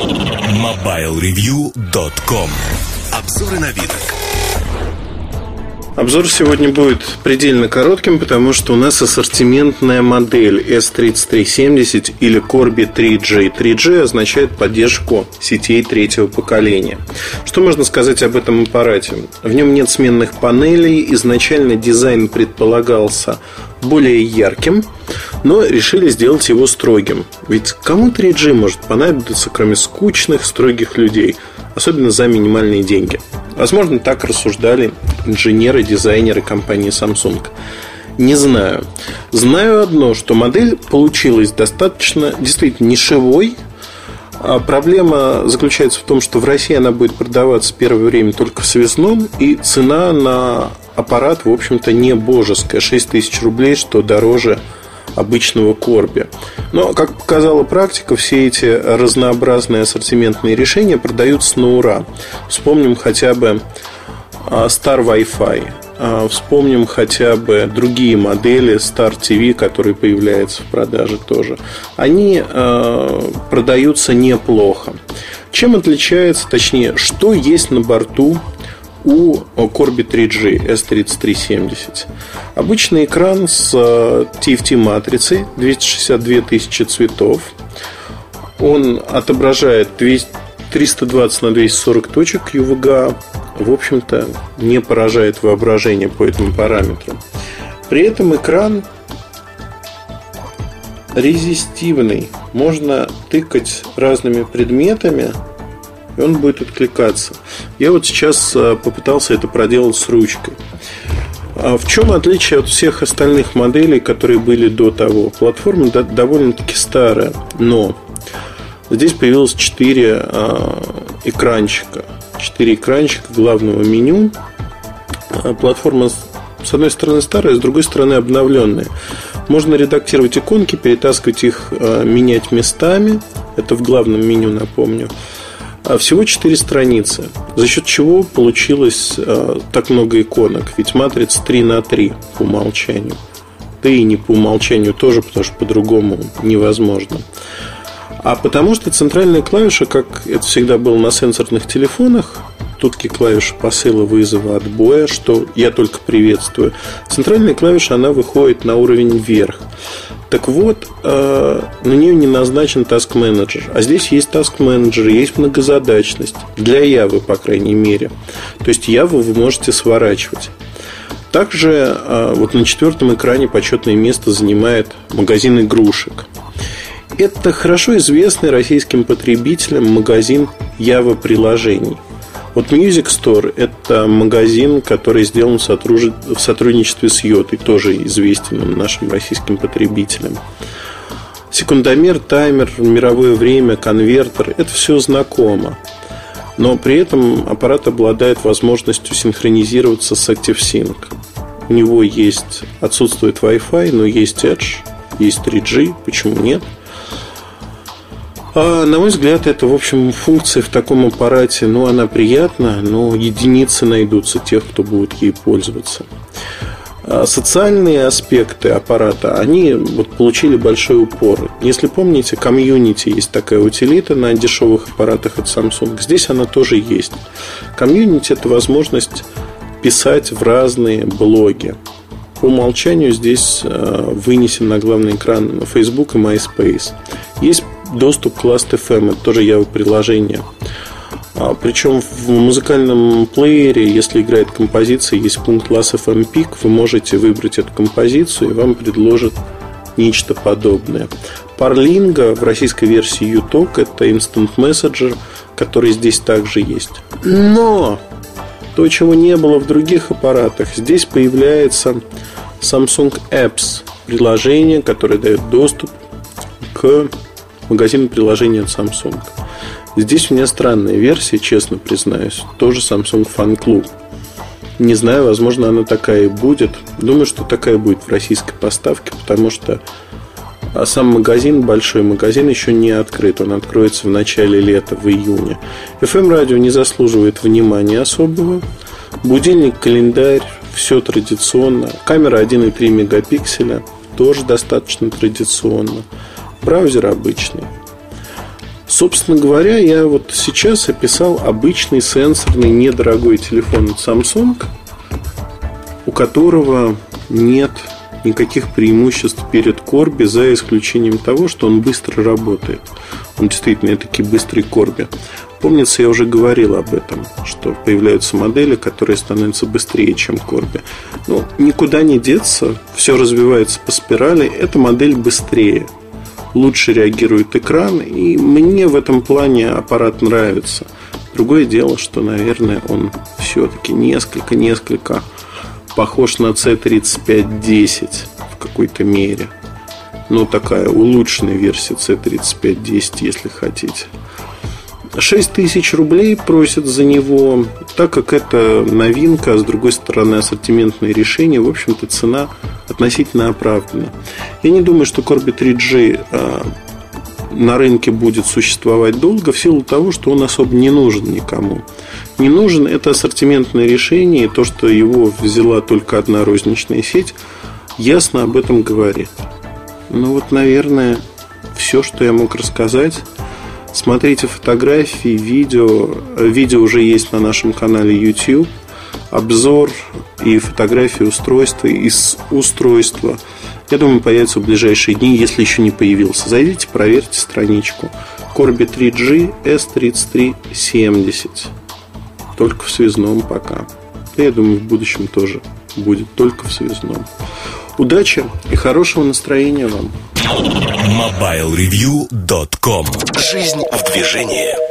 MobileReview.com Обзоры на вид. Обзор сегодня будет предельно коротким, потому что у нас ассортиментная модель S3370 или Corby 3G. 3G означает поддержку сетей третьего поколения. Что можно сказать об этом аппарате? В нем нет сменных панелей, изначально дизайн предполагался более ярким, но решили сделать его строгим. Ведь кому 3G может понадобиться, кроме скучных, строгих людей, особенно за минимальные деньги? Возможно, так рассуждали инженеры, дизайнеры компании Samsung. Не знаю. Знаю одно, что модель получилась достаточно действительно нишевой. А проблема заключается в том, что в России она будет продаваться первое время только в связном, и цена на аппарат, в общем-то, не божеская. 6 тысяч рублей, что дороже обычного корби. Но, как показала практика, все эти разнообразные ассортиментные решения продаются на ура. Вспомним хотя бы а, Star Wi-Fi. А, вспомним хотя бы другие модели Star TV, которые появляются в продаже тоже. Они э, продаются неплохо. Чем отличается, точнее, что есть на борту у Corby 3G S3370. Обычный экран с TFT матрицей 262 тысячи цветов. Он отображает 320 на 240 точек UVGA. В общем-то, не поражает воображение по этому параметру. При этом экран резистивный. Можно тыкать разными предметами и он будет откликаться. Я вот сейчас э, попытался это проделать с ручкой. А в чем отличие от всех остальных моделей, которые были до того? Платформа довольно-таки старая, но здесь появилось 4 а, экранчика. 4 экранчика главного меню. А, платформа с одной стороны старая, с другой стороны обновленная. Можно редактировать иконки, перетаскивать их, менять местами. Это в главном меню, напомню. А всего 4 страницы, за счет чего получилось э, так много иконок. Ведь матрица 3 на 3 по умолчанию. Да и не по умолчанию тоже, потому что по-другому невозможно. А потому что центральная клавиша, как это всегда было на сенсорных телефонах, тут клавиши посыла, вызова, отбоя, что я только приветствую. Центральная клавиша, она выходит на уровень вверх. Так вот, э, на нее не назначен Task Manager. А здесь есть Task Manager, есть многозадачность. Для Явы, по крайней мере. То есть Яву вы можете сворачивать. Также э, вот на четвертом экране почетное место занимает магазин игрушек. Это хорошо известный российским потребителям магазин Ява приложений – вот Music Store – это магазин, который сделан в сотрудничестве с Йотой, тоже известен нашим российским потребителям. Секундомер, таймер, мировое время, конвертер – это все знакомо. Но при этом аппарат обладает возможностью синхронизироваться с ActiveSync. У него есть, отсутствует Wi-Fi, но есть Edge, есть 3G, почему нет – а, на мой взгляд, это, в общем, функция в таком аппарате, ну, она приятна, но единицы найдутся тех, кто будет ей пользоваться. А социальные аспекты аппарата, они вот получили большой упор. Если помните, Community есть такая утилита на дешевых аппаратах от Samsung. Здесь она тоже есть. Community – это возможность писать в разные блоги. По умолчанию здесь э, вынесен на главный экран Facebook и MySpace. Есть доступ к Last.fm, это тоже Java приложение. А, причем в музыкальном плеере, если играет композиция, есть пункт Last.fm Pick, вы можете выбрать эту композицию, и вам предложат нечто подобное. Parlingo в российской версии UTOK это Instant Messenger, который здесь также есть. Но то, чего не было в других аппаратах, здесь появляется Samsung Apps, приложение, которое дает доступ к магазин приложений от Samsung. Здесь у меня странная версия, честно признаюсь. Тоже Samsung Fan Club. Не знаю, возможно, она такая и будет. Думаю, что такая будет в российской поставке, потому что а сам магазин, большой магазин, еще не открыт. Он откроется в начале лета, в июне. FM-радио не заслуживает внимания особого. Будильник, календарь, все традиционно. Камера 1,3 мегапикселя, тоже достаточно традиционно. Браузер обычный. Собственно говоря, я вот сейчас описал обычный сенсорный недорогой телефон от Samsung, у которого нет никаких преимуществ перед Корби, за исключением того, что он быстро работает. Он действительно таки быстрый Корби. Помнится, я уже говорил об этом, что появляются модели, которые становятся быстрее, чем Корби. Ну, никуда не деться, все развивается по спирали. Эта модель быстрее, лучше реагирует экран, и мне в этом плане аппарат нравится. Другое дело, что, наверное, он все-таки несколько-несколько похож на C3510 в какой-то мере. Ну, такая улучшенная версия C3510, если хотите. 6 тысяч рублей просят за него, так как это новинка, а с другой стороны ассортиментное решение, в общем-то цена относительно оправдана. Я не думаю, что Corby 3G а, на рынке будет существовать долго в силу того, что он особо не нужен никому. Не нужен это ассортиментное решение, и то, что его взяла только одна розничная сеть, ясно об этом говорит. Ну вот, наверное, все, что я мог рассказать. Смотрите фотографии, видео. Видео уже есть на нашем канале YouTube. Обзор и фотографии устройства из устройства. Я думаю, появится в ближайшие дни, если еще не появился. Зайдите, проверьте страничку. Corby 3G S3370. Только в связном пока. я думаю, в будущем тоже будет только в связном. Удачи и хорошего настроения вам. MobileReview.com Жизнь в движении.